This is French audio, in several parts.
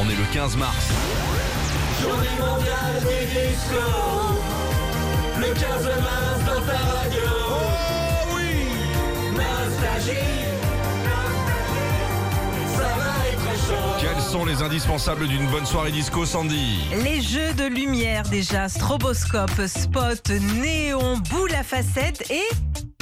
On est le 15 mars. Journée mondiale du disco. Le 15 mars dans ta radio. Oh oui. Nostalgie. Ça va être chaud. Quels sont les indispensables d'une bonne soirée disco, Sandy? Les jeux de lumière déjà, stroboscope, spot, néon, boule à facettes et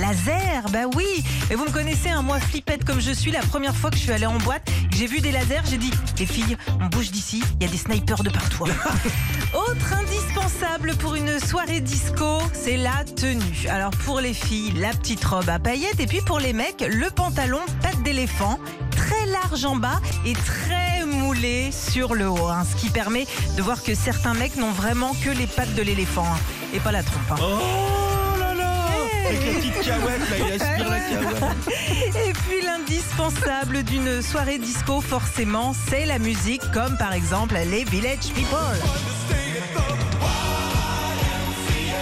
laser. Bah oui. Et vous me connaissez, un moi flippette comme je suis. La première fois que je suis allée en boîte, que j'ai vu des lasers, j'ai dit les filles, on bouge d'ici. Il y a des snipers de partout. Autre indispensable pour une soirée disco, c'est la tenue. Alors pour les filles, la petite robe à paillettes et puis pour les mecs, le pantalon patte d'éléphant, très large en bas et très moulé sur le haut. hein, ce qui permet de voir que certains mecs n'ont vraiment que les pattes de l'éléphant hein, et pas la trompe. hein. Oh Avec la petite cahouette, là, il aspire la cahouette. Et puis l'indispensable d'une soirée disco, forcément, c'est la musique, comme par exemple les Village People.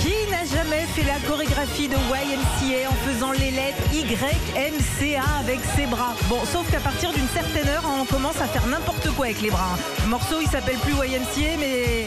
Qui n'a jamais fait la chorégraphie de YMCA en faisant les lettres YMCA avec ses bras? Bon, sauf qu'à partir d'une certaine heure, on commence à faire n'importe quoi avec les bras. Le morceau, il s'appelle plus YMCA, mais